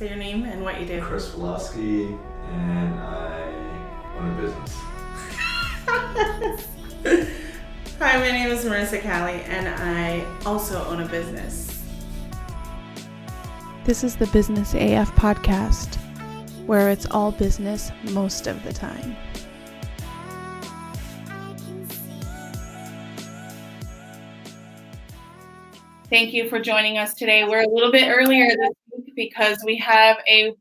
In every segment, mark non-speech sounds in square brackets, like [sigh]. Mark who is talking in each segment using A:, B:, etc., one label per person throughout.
A: Say your name and what you do.
B: Chris Woloski, and I own a business. [laughs]
A: Hi, my name is Marisa Cali, and I also own a business.
C: This is the Business AF podcast, where it's all business most of the time.
A: Thank you for joining us today. We're a little bit earlier this week because we have a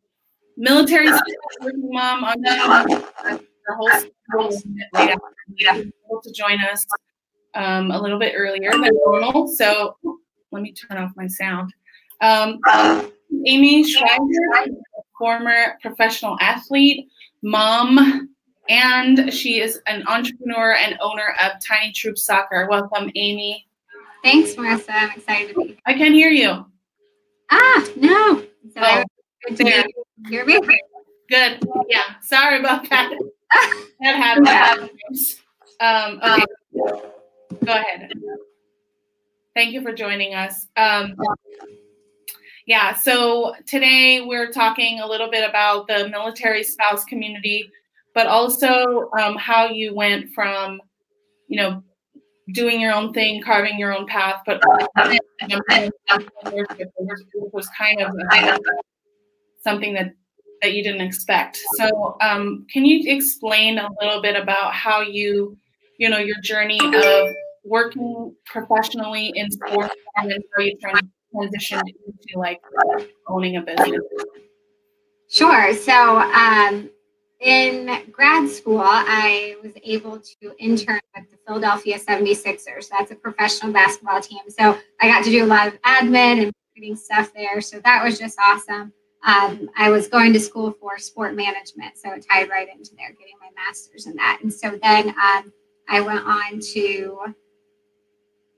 A: military working mom on the, the whole able to join us um, a little bit earlier than normal. So let me turn off my sound. Um, Amy Schweizer, former professional athlete, mom, and she is an entrepreneur and owner of Tiny Troops Soccer. Welcome, Amy.
D: Thanks, Marisa. I'm excited to be here.
A: I can hear you.
D: Ah, no. So
A: Oh,
D: good to
A: there.
D: meet you. Hear me?
A: Good. Yeah. Sorry about that. [laughs] That happens. Um, okay. Go ahead. Thank you for joining us. Um, yeah. So today we're talking a little bit about the military spouse community, but also um, how you went from, you know, doing your own thing, carving your own path, but was kind of uh, something that that you didn't expect. So, um, can you explain a little bit about how you, you know, your journey of working professionally in sports and then how you transitioned into like owning a business?
D: Sure. So, um, in grad school, I was able to intern with Philadelphia 76ers. That's a professional basketball team. So, I got to do a lot of admin and marketing stuff there. So, that was just awesome. Um, I was going to school for sport management. So, it tied right into there, getting my master's in that. And so then um, I went on to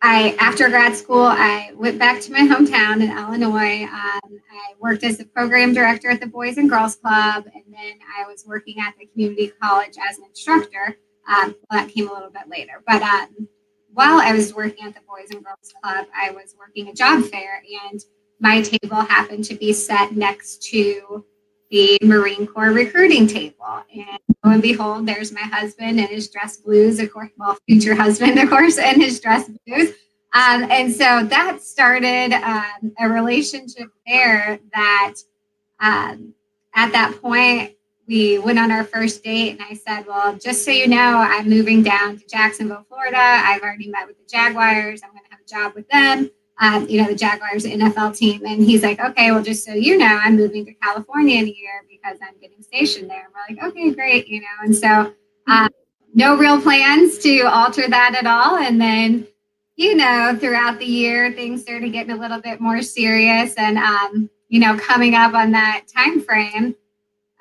D: I after grad school, I went back to my [laughs] hometown in Illinois. Um, I worked as the program director at the Boys and Girls Club, and then I was working at the community college as an instructor. Um, well, that came a little bit later, but um, while I was working at the Boys and Girls Club, I was working a job fair, and my table happened to be set next to the Marine Corps recruiting table. And lo and behold, there's my husband and his dress blues, of course, well, future [laughs] husband, of course, and his dress blues. Um, and so that started um, a relationship there that um, at that point, we went on our first date and I said, well, just so you know, I'm moving down to Jacksonville, Florida. I've already met with the Jaguars. I'm going to have a job with them um, you know, the Jaguars NFL team. And he's like, okay, well, just so you know, I'm moving to California in a year because I'm getting stationed there. And we're like, okay, great, you know. And so, um, no real plans to alter that at all. And then, you know, throughout the year, things started getting a little bit more serious. And, um, you know, coming up on that time frame,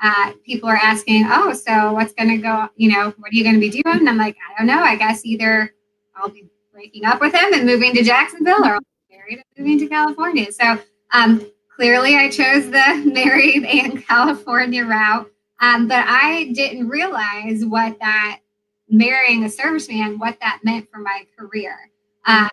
D: uh, people are asking, oh, so what's going to go, you know, what are you going to be doing? And I'm like, I don't know. I guess either I'll be breaking up with him and moving to Jacksonville or married and moving to California. So um, clearly, I chose the [laughs] married and California route. Um, but I didn't realize what that marrying a serviceman, what that meant for my career. Um,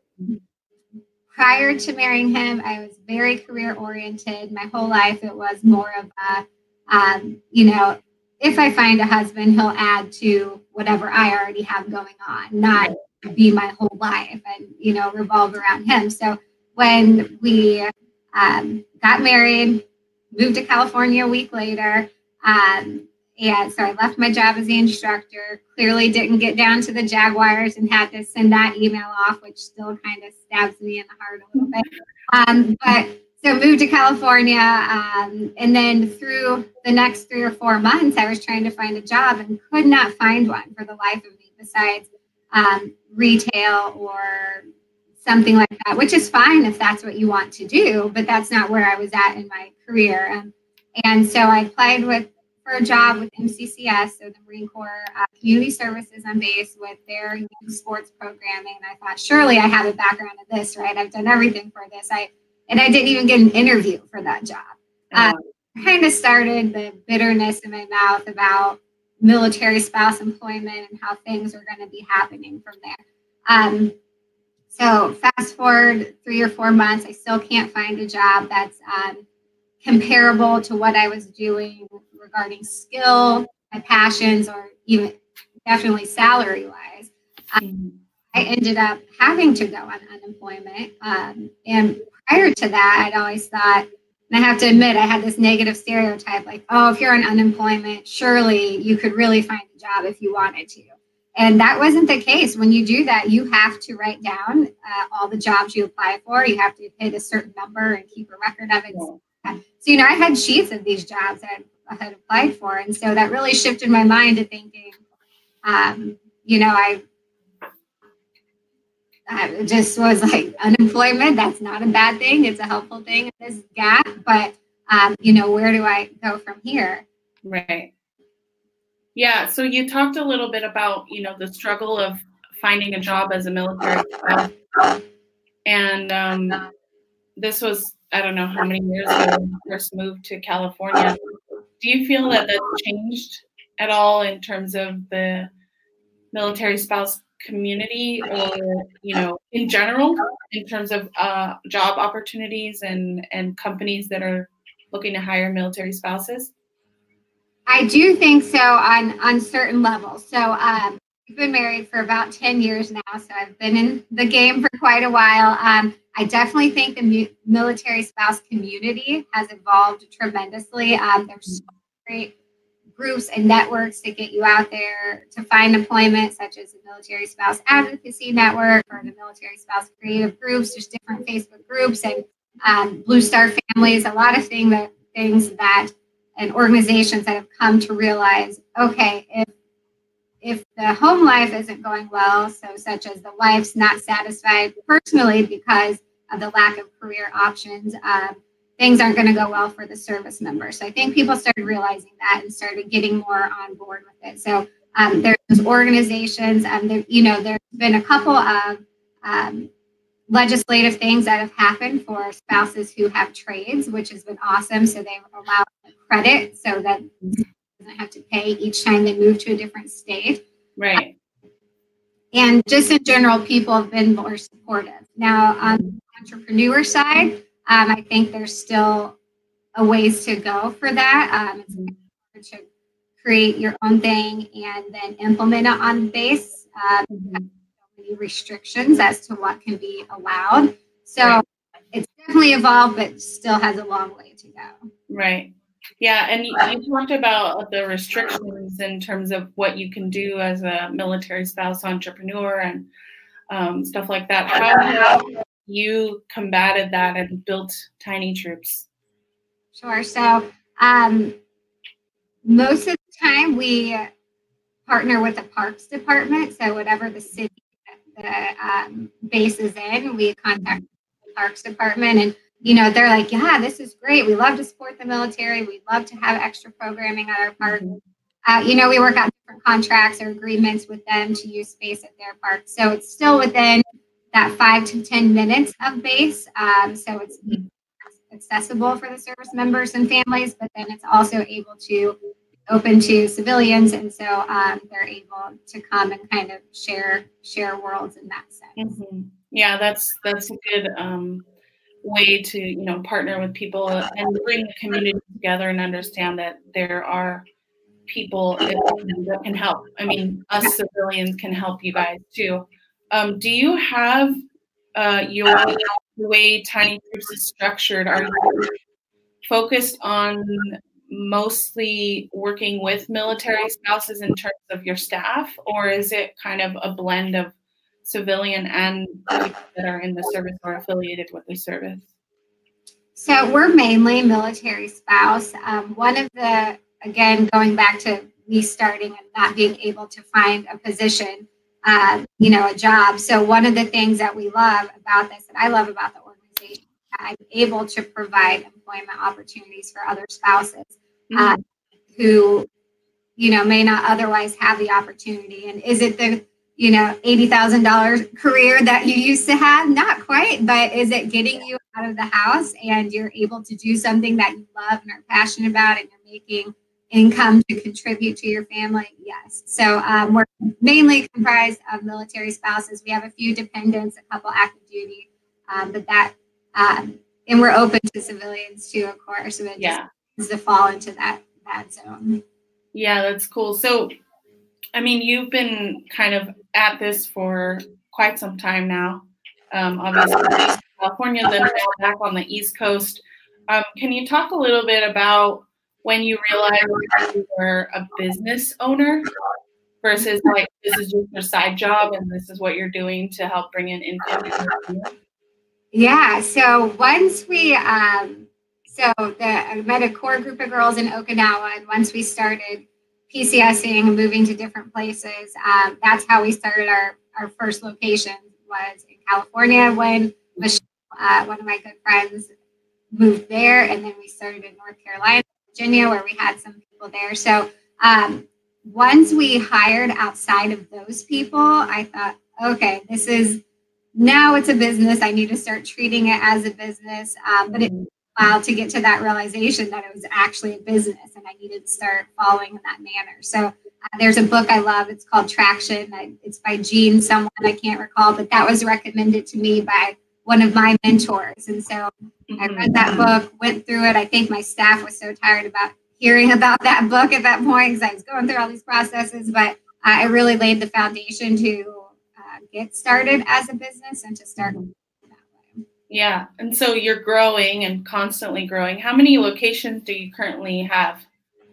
D: prior to marrying him, I was very career oriented. My whole life, it was more of a, um, you know, if I find a husband, he'll add to whatever I already have going on, not be my whole life and, you know, revolve around him. So when we um, got married, moved to California a week later. Um, and so I left my job as the instructor, clearly didn't get down to the Jaguars and had to send that email off, which still kind of stabs me in the heart a little bit. Um, but so moved to California. Um, and then through the next three or four months, I was trying to find a job and could not find one for the life of me besides um, retail or something like that, which is fine if that's what you want to do, but that's not where I was at in my career. Um, and so I applied with for a job with MCCS, so the Marine Corps uh, Community Services on base with their youth sports programming. And I thought, surely I have a background in this, right? I've done everything for this. I and I didn't even get an interview for that job. Uh, kind of started the bitterness in my mouth about military spouse employment and how things are going to be happening from there. Um, so fast forward three or four months, I still can't find a job that's um, comparable to what I was doing regarding skill, my passions, or even definitely salary wise. Um, I ended up having to go on unemployment. Um, and prior to that, I'd always thought, and I have to admit, I had this negative stereotype like, oh, if you're on unemployment, surely you could really find a job if you wanted to. And that wasn't the case. When you do that, you have to write down uh, all the jobs you apply for. You have to hit a certain number and keep a record of it. So, you know, I had sheets of these jobs that I had applied for. And so that really shifted my mind to thinking, um, you know, I, I just was like, unemployment, that's not a bad thing. It's a helpful thing this gap. But, um, you know, where do I go from here?
A: Right. Yeah. So you talked a little bit about, you know, the struggle of finding a job as a military. And um, this was, I don't know how many years ago when you first moved to California. Do you feel that that's changed at all in terms of the military spouse community or, you know, in general, in terms of uh, job opportunities and, and companies that are looking to hire military spouses?
D: I do think so on on certain levels. So um, I've been married for about ten years now, so I've been in the game for quite a while. Um, I definitely think the mu- military spouse community has evolved tremendously. Um, there's so great groups and networks to get you out there to find employment, such as the Military Spouse Advocacy Network or the Military Spouse Creative Groups. There's different Facebook groups and um, Blue Star Families. A lot of thing that, things that and organizations that have come to realize okay if if the home life isn't going well so such as the wife's not satisfied personally because of the lack of career options um, things aren't going to go well for the service member so i think people started realizing that and started getting more on board with it so um, there's organizations and um, there, you know there's been a couple of um, legislative things that have happened for spouses who have trades, which has been awesome. So they allow credit so that they doesn't have to pay each time they move to a different state.
A: Right.
D: And just in general, people have been more supportive. Now, on the entrepreneur side, um, I think there's still a ways to go for that. Um, it's to create your own thing and then implement it on base. Um, mm-hmm restrictions as to what can be allowed. So right. it's definitely evolved, but still has a long way to go.
A: Right. Yeah, and you, you, talked about the restrictions in terms of what you can do as a military spouse entrepreneur and um, stuff like that. How you combated that and built Tiny Troops?
D: Sure. So um, most of the time we partner with the parks department. So whatever the city the um, base is in, we contact the parks department and you know they're like yeah this is great we love to support the military we love to have extra programming at our park mm-hmm. uh, you know we work out different contracts or agreements with them to use space at their park so it's still within that five to ten minutes of base um, so it's mm-hmm. accessible for the service members and families but then it's also able to open to civilians, and so um, they're able to come and kind of share share worlds in that sense.
A: Mm-hmm. Yeah, that's that's a good um, way to you know partner with people and bring the community together and understand that there are people that can help. I mean, us civilians can help you guys too. Um, do you have uh, your the way Tiny Troops is structured? Are you focused on mostly working with military spouses in terms of your staff, or is it kind of a blend of civilian and people that are in the service or affiliated with the service?
D: So we're mainly military spouse. Um, one of the, again, going back to me starting and not being able to find a position, uh, you know, a job. So one of the things that we love about this, and I love about the organization, I'm able to provide employment opportunities for other spouses mm-hmm. uh, who, you know, may not otherwise have the opportunity. And is it the, you know, $80,000 career that you used to have? Not quite, but is it getting you out of the house and you're able to do something that you love and are passionate about and you're making income to contribute to your family? Yes. So um, we're mainly comprised of military spouses. We have a few dependents, a couple active duty, um, but that um, and we're open to civilians too, of course. So it
A: Yeah.
D: just to fall into that that zone.
A: Yeah, that's cool. So, I mean, you've been kind of at this for quite some time now. Um, obviously, California, then back on the East Coast. Um, can you talk a little bit about when you realize you were a business owner versus like this is just your side job and this is what you're doing to help bring in income?
D: Yeah. So once we, um, so the, I met a core group of girls in Okinawa, and once we started PCSing and moving to different places, um, that's how we started our our first location was in California when Michelle, uh, one of my good friends, moved there, and then we started in North Carolina, Virginia, where we had some people there. So um, once we hired outside of those people, I thought, okay, this is now it's a business. I need to start treating it as a business. Um, but it took a while to get to that realization that it was actually a business and I needed to start following in that manner. So uh, there's a book I love. It's called Traction. I, it's by Gene, someone I can't recall, but that was recommended to me by one of my mentors. And so I read that book, went through it. I think my staff was so tired about hearing [laughs] about that book at that point because I was going through all these processes, but I really laid the foundation to uh, get started as a business and to start.
A: Yeah. And so you're growing and constantly growing. How many locations do you currently have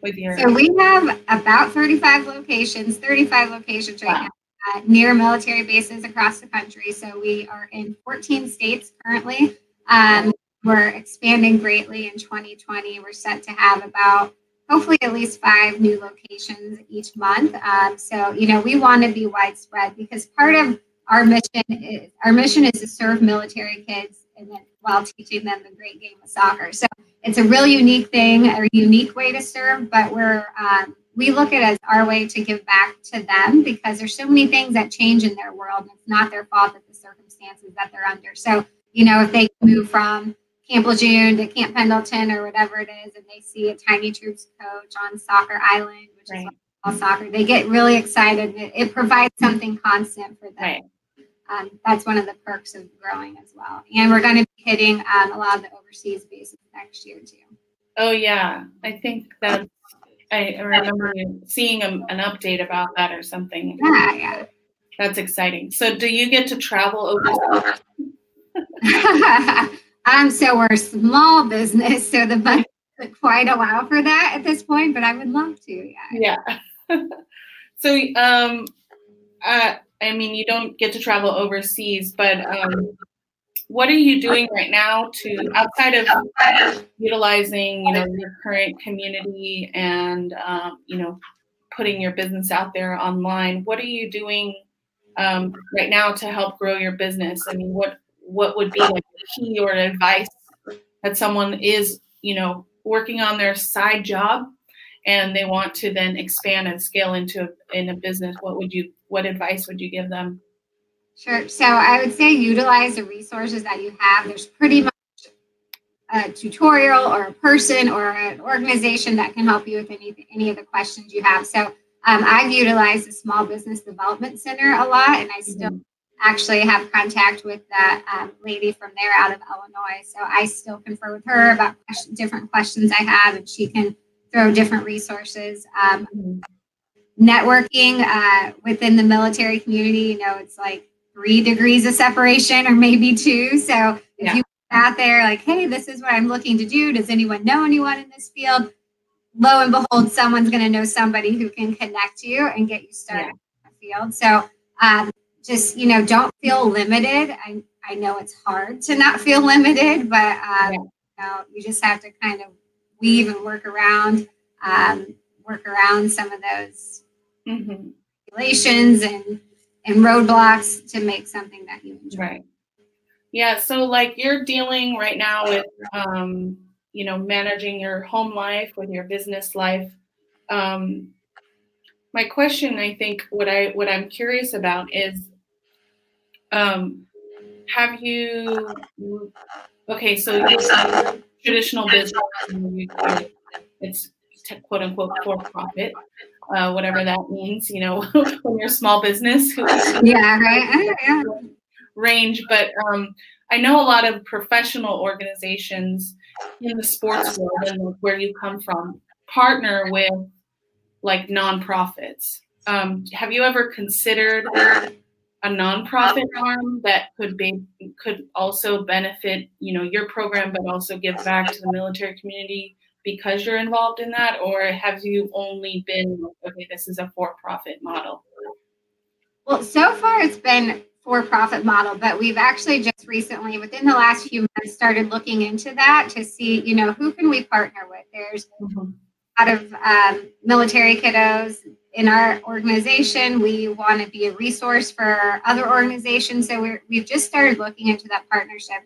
A: with your
D: So we have about 35 locations, 35 locations right
A: Wow.
D: now. Uh, near military bases across the country. So we are in 14 states currently. Um, we're expanding greatly in 2020. We're set to have about hopefully at least five new locations each month. Um, so you know we want to be widespread because part of our mission is our mission is to serve military kids and then while teaching them the great game of soccer. So it's a really unique thing, a unique way to serve, but we're um, we look at it as our way to give back to them because there's so many things that change in their world and it's not their fault that the circumstances that they're under. So, you know, if they move from Camp Lejeune to Camp Pendleton or whatever it is, and they see a tiny troops coach on Soccer Island, which
A: Right.
D: is all soccer, they get really excited. It, it provides something constant for them.
A: Right.
D: Um, that's one of the perks of growing as well. And we're going to be hitting um, a lot of the overseas bases next year too.
A: Oh yeah, I think that I I remember seeing a, an update about that or something.
D: Yeah, yeah.
A: That's exciting. So, do you get to travel overseas? [laughs]
D: um, [laughs] so we're a small business, so the budget doesn't quite allow for that at this point, but I would love to. Yeah.
A: Yeah. [laughs] so, um, uh, I mean, you don't get to travel overseas, but um, what are you doing right now to outside of utilizing, you know, your current community and um, you know, putting your business out there online? What are you doing um, right now to help grow your business? I mean, what what would be like key or advice that someone is, you know, working on their side job and they want to then expand and scale into in a business? What would you what advice would you give them?
D: Sure. So I would say utilize the resources that you have. There's pretty much a tutorial or a person or an organization that can help you with any any of the questions you have. So um, I've utilized the Small Business Development Center a lot, and I still actually have contact with that um, lady from there out of Illinois. So I still confer with her about question, different questions I have, and she can throw different resources. Um, networking uh, within the military community, you know, it's like three degrees of separation or maybe two. So if
A: Yeah.
D: you out there like, hey, this is what I'm looking to do. Does anyone know anyone in this field? Lo and behold, someone's going to know somebody who can connect you and get you started in the field. So um, just, you know, don't feel limited. I, I know it's hard to not feel limited, but um, you know, you just have to kind of weave and work around, um, work around some of those
A: hmm
D: regulations and and roadblocks to make something that you enjoy.
A: Right. Yeah. So, like, you're dealing right now with, um, you know, managing your home life with your business life. Um, my question, I think, what I what I'm curious about is, um, have you? Okay, so traditional business, it's quote unquote for profit, uh, whatever that means. You know, [laughs] when you're a small business. [laughs]
D: Yeah, right. [laughs] Yeah.
A: range, but um, I know a lot of professional organizations in the sports world and where you come from partner with like nonprofits. Um, have you ever considered a nonprofit arm that could be could also benefit you know your program but also give back to the military community because you're involved in that or have you only been okay this is a for-profit model
D: well so far it's been for-profit model but we've actually just recently within the last few months started looking into that to see you know who can we partner with there's mm-hmm. a lot of um, military kiddos in our organization. We want to be a resource for other organizations. So we're, we've just started looking into that partnership,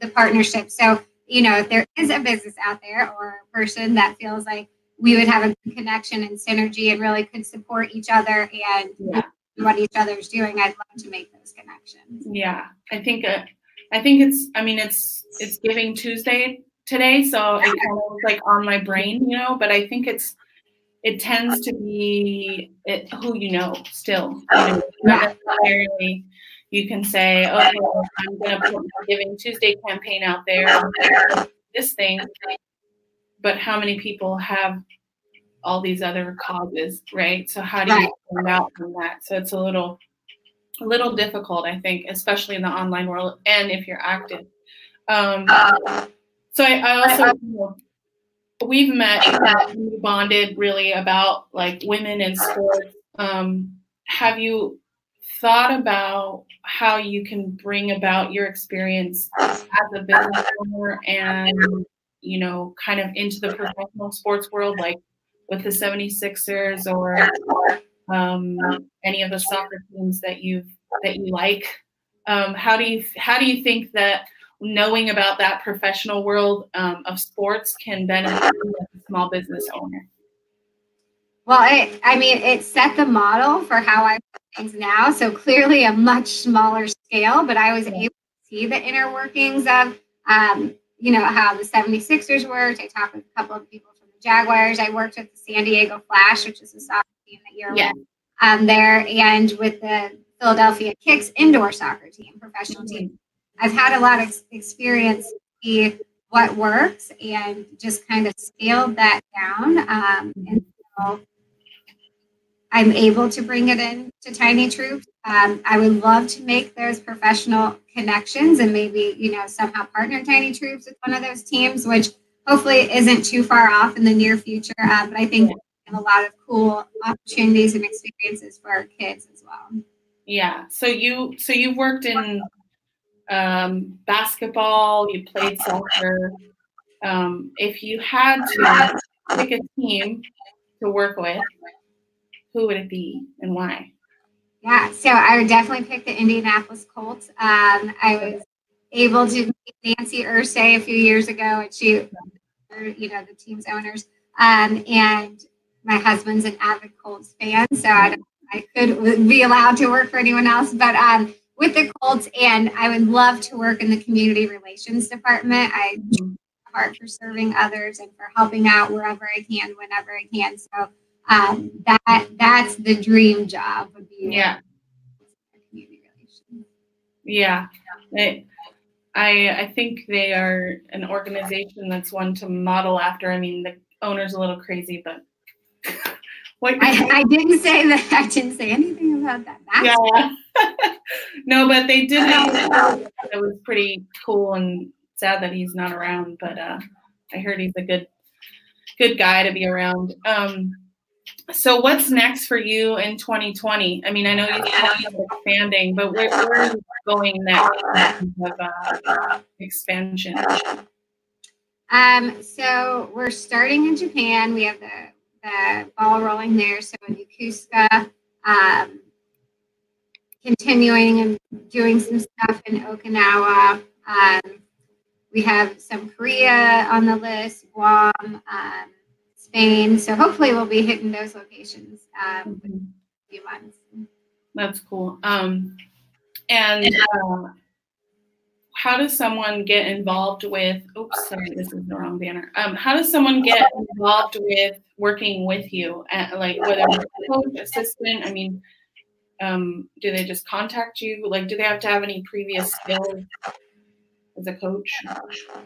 D: the partnership. So, you know, if there is a business out there or a person that feels like we would have a connection and synergy and really could support each other and yeah. what each other's doing, I'd love to make those connections.
A: Yeah, I think uh, I think it's. I mean, it's it's Giving Tuesday today, so it kind of like on my brain, you know. But I think it's it tends to be it, who you know still. You know, not necessarily you can say, okay, I'm going to put my Giving Tuesday campaign out there, this thing, but how many people have all these other causes, right? So how do you stand out from that? So it's a little, a little difficult, I think, especially in the online world, and if you're active. Um, so I, I also you know, we've met we bonded really about like women in sports um, have you thought about how you can bring about your experience as a business owner and you know kind of into the professional sports world like with the 76ers or um, any of the soccer teams that you that you like um, how do you how do you think that knowing about that professional world um, of sports can benefit a small business owner?
D: Well, I, I mean, it set the model for how I things now. So clearly a much smaller scale, but I was able to see the inner workings of, um, you know, how the 76ers worked. I talked with a couple of people from the Jaguars. I worked with the San Diego Flash, which is a soccer team that you're yeah. with um, there, and with the Philadelphia Kicks indoor soccer team, professional mm-hmm. team. I've had a lot of experience see what works and just kind of scaled that down. Um, and so I'm able to bring it in to Tiny Troops. Um, I would love to make those professional connections and maybe, you know, somehow partner Tiny Troops with one of those teams, which hopefully isn't too far off in the near future. Uh, but I think a lot of cool opportunities and experiences for our kids as well.
A: Yeah. So you so you worked in um, basketball, you played soccer. Um, if you had to pick a team to work with, who would it be and why?
D: Yeah, so I would definitely pick the Indianapolis Colts. Um, I was able to meet Nancy Irsay a few years ago, and she, you know, the team's owners. Um, and my husband's an avid Colts fan, so I, I could be allowed to work for anyone else. But um, with the Colts, and I would love to work in the community relations department. I mm-hmm. heart for serving others and for helping out wherever I can, whenever I can. So um, that that's the dream job would be
A: yeah. Community relations. Yeah. They, I I think they are an organization that's one to model after. I mean, the owner's a little crazy, but [laughs]
D: what I, I didn't say that. I didn't say anything about that. That's
A: yeah. [laughs] no, but they did. It was pretty cool and sad that he's not around. But uh, I heard he's a good, good guy to be around. Um, so what's next for you in 2020? I mean, I know you're expanding, but where, where are you going next of uh, expansion?
D: Um, so we're starting in Japan. We have the, the ball rolling there. So in Yokosuka, um, continuing and doing some stuff in Okinawa. Um, we have some Korea on the list, Guam, um, Spain. So hopefully we'll be hitting those locations um, in a few months.
A: That's cool. Um, and uh, how does someone get involved with? Oops, sorry, this is the wrong banner. Um, how does someone get involved with working with you? At, like whether it's coach, assistant. I mean, um, do they just contact you? Like, do they have to have any previous skills as a coach?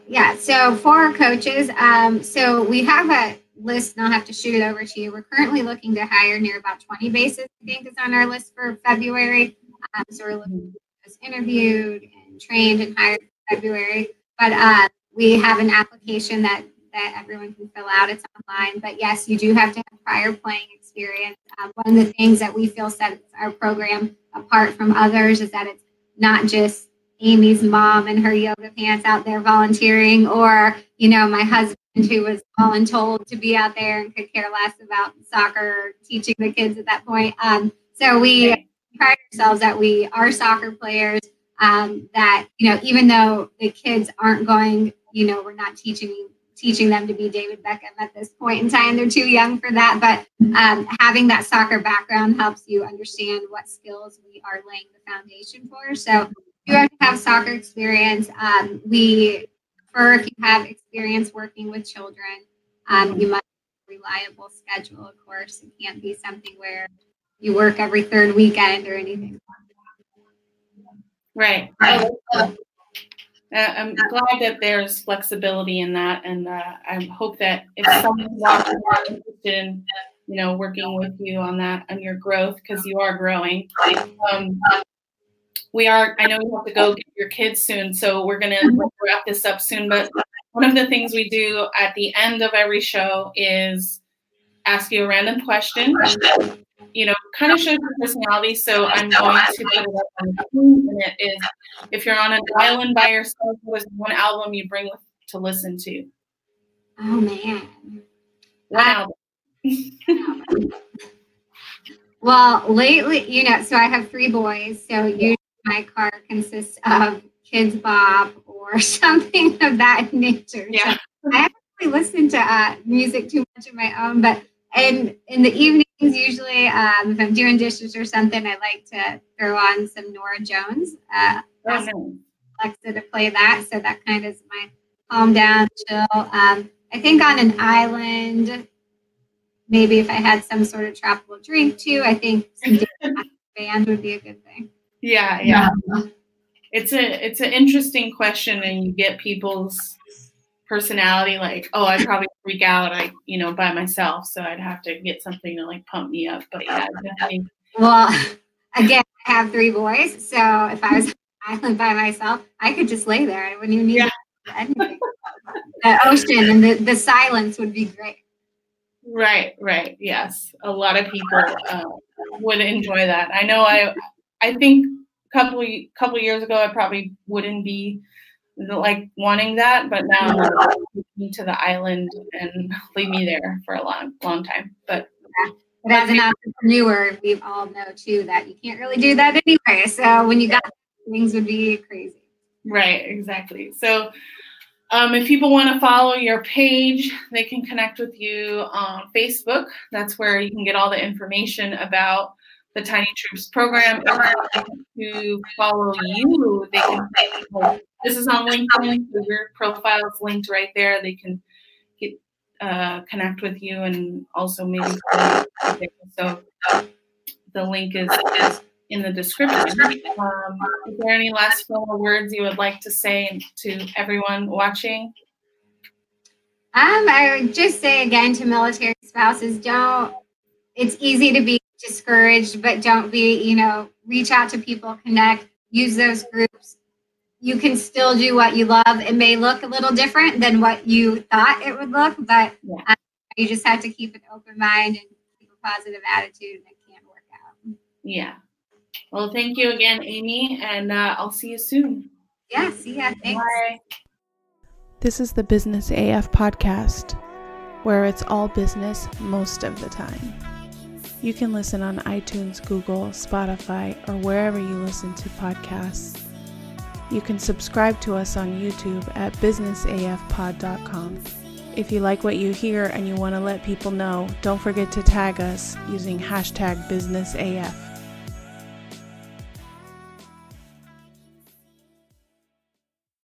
D: Yeah. So for our coaches, um, so we have a list, and I'll have to shoot it over to you. We're currently looking to hire near about 20 bases. I think is on our list for February. Um, so we're looking us interviewed and trained and hired in February. But uh, we have an application that that everyone can fill out. It's online. But yes, you do have to have prior playing experience. Um, one of the things that we feel sets our program apart from others is that it's not just Amy's mom and her yoga pants out there volunteering, or you know, my husband who was all and told to be out there and could care less about soccer, teaching the kids at that point. Um, so we pride ourselves that we are soccer players. Um, that you know, even though the kids aren't going, you know, we're not teaching teaching them to be David Beckham at this point in time. They're too young for that. But um, having that soccer background helps you understand what skills we are laying the foundation for. So you have to have soccer experience. Um, we prefer if you have experience working with children. Um, you must have a reliable schedule, of course. It can't be something where you work every third weekend or anything.
A: Right. Uh, I'm glad that there's flexibility in that, and uh, I hope that if someone's watching interested in, you know, working with you on that on your growth because you are growing. Um, we are. I know you have to go get your kids soon, so we're gonna mm-hmm. wrap this up soon. But one of the things we do at the end of every show is ask you a random question you know, kind of shows your personality. So I'm going to put it up on the screen, and it is if you're on an island by yourself, what is one album you bring with, to listen to?
D: Oh man,
A: Wow. [laughs]
D: well, lately, you know, so I have three boys, so usually my car consists of Kidz Bop or [laughs] something of that nature.
A: Yeah. So
D: I actually listen to uh, music too much of my own, but and in the evenings, usually, um, if I'm doing dishes or something, I like to throw on some Norah Jones. Uh, Alexa to play that, so that kind of is my calm down, chill. Um, I think on an island, maybe if I had some sort of tropical drink too, I think some [laughs] band would be a good thing.
A: Yeah, yeah. It's a it's an interesting question, and you get people's personality like oh i probably freak out i you know by myself so i'd have to get something to like pump me up but yeah definitely.
D: well again i have three boys so if i was [laughs] island by myself i could just lay there i wouldn't even need yeah. anything the ocean and the, the silence would be great
A: right right yes a lot of people uh, would enjoy that i know i i think a couple couple years ago i probably wouldn't be like wanting that, but now me to the island and [laughs] leave me there for a long, long time. But,
D: but as an entrepreneur, we all know too that you can't really do that anyway. So when you got things would be crazy.
A: Right, exactly. So um, if people want to follow your page, they can connect with you on Facebook. That's where you can get all the information about the Tiny Troops program. to follow you, they can. This is on LinkedIn. Your profile is linked right there. They can get uh, connect with you and also maybe. So the link is, is in the description. Um, is there any last final words you would like to say to everyone watching?
D: Um, I would just say again to military spouses, don't. It's easy to be discouraged, but don't be, you know, reach out to people, connect, use those groups. You can still do what you love. It may look a little different than what you thought it would look, but yeah. um, you just have to keep an open mind and keep a positive attitude, and it can work out.
A: Yeah. Well, thank you again, Amy, and uh, I'll see you soon.
D: Yeah, see ya. Thanks. Bye.
C: This is the Business AF podcast, where it's all business most of the time. You can listen on iTunes, Google, Spotify, or wherever you listen to podcasts. You can subscribe to us on YouTube at businessafpod.com. If you like what you hear and you want to let people know, don't forget to tag us using hashtag BusinessAF.